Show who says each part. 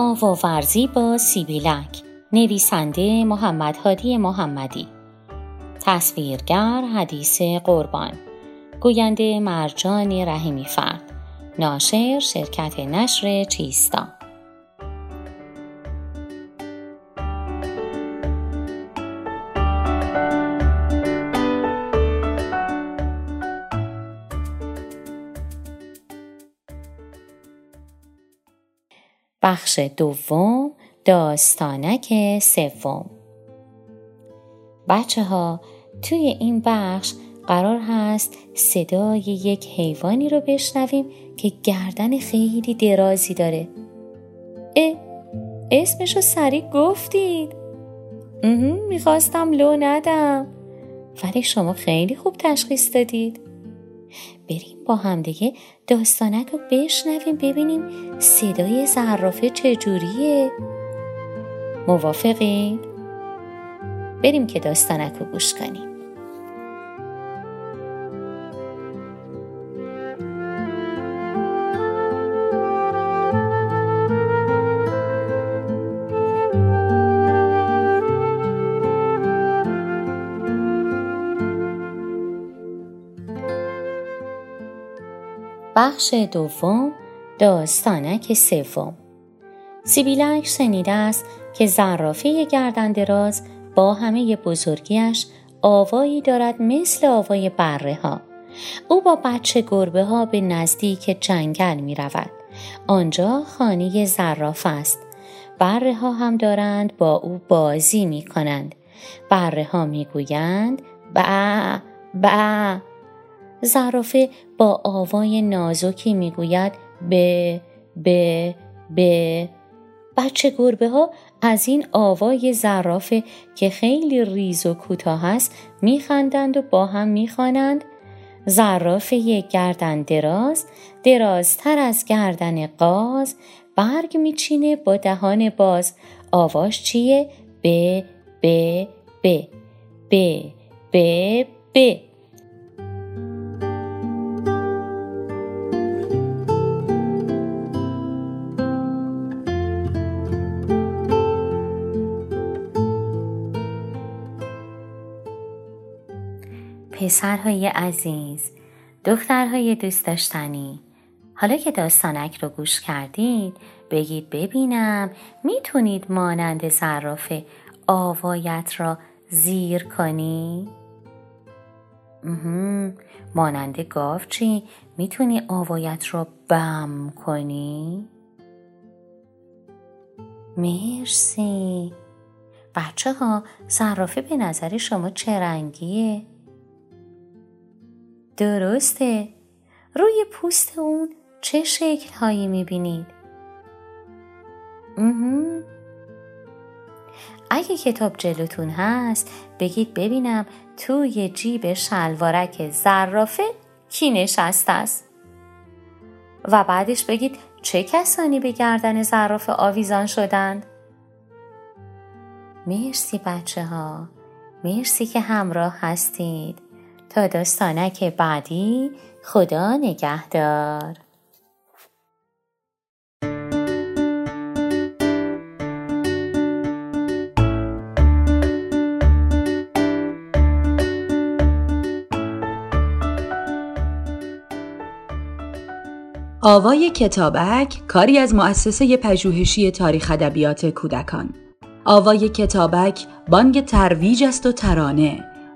Speaker 1: آواورزی با سیبیلک نویسنده محمد هادی محمدی. تصویرگر حدیث قربان. گوینده مرجان رحیمی فرد. ناشر شرکت نشر چیستا بخش دوم داستانک سوم. بچه ها توی این بخش قرار هست صدای یک حیوانی رو بشنویم که گردن خیلی درازی داره. اه اسمش رو سریع گفتید. می‌خواستم لو ندم. ولی شما خیلی خوب تشخیص دادید. بریم با همدیگه داستانک رو بشنویم ببینیم صدای زرافه چجوریه موافقید؟ بریم که داستانک رو گوش کنیم بخش دوم داستانک سوم سیبیلک شنیده است که زرافه گردن دراز با همه بزرگیش آوایی دارد مثل آوای بره ها. او با بچه گربه ها به نزدیک جنگل می رود. آنجا خانه زراف است. بره ها هم دارند با او بازی می کنند. بره ها می گویند با با زرافه با آوای نازکی می‌گوید به به به. بچه گربه ها از این آوای زرافه که خیلی ریز و کوتاه است میخندند و با هم می‌خوانند. زرافه گردن دراز درازتر از گردن قاز برگ میچینه با دهان باز. آواش چیه؟ به به به. به به به. پسرهای عزیز دخترهای دوست داشتنی حالا که داستانک رو گوش کردید بگید ببینم می‌تونید مانند زرافه آوایت را زیر کنی؟ مانند گاو چی؟ می‌تونی آوایت را بم کنی؟ مرسی بچه ها زرافه به نظر شما چه رنگیه؟ درسته. روی پوست اون چه شکل هایی می‌بینید؟ اگه کتاب جلوتون هست بگید ببینم توی جیب شلوارک زرافه کی نشسته است. و بعدش بگید چه کسانی به گردن زرافه آویزان شدند؟ مرسی بچه ها مرسی که همراه هستید. تا داستانک بعدی خدا نگهدار.
Speaker 2: آوای کتابک کاری از مؤسسه پژوهشی تاریخ ادبیات کودکان. آوای کتابک بانگ ترویج است و ترانه.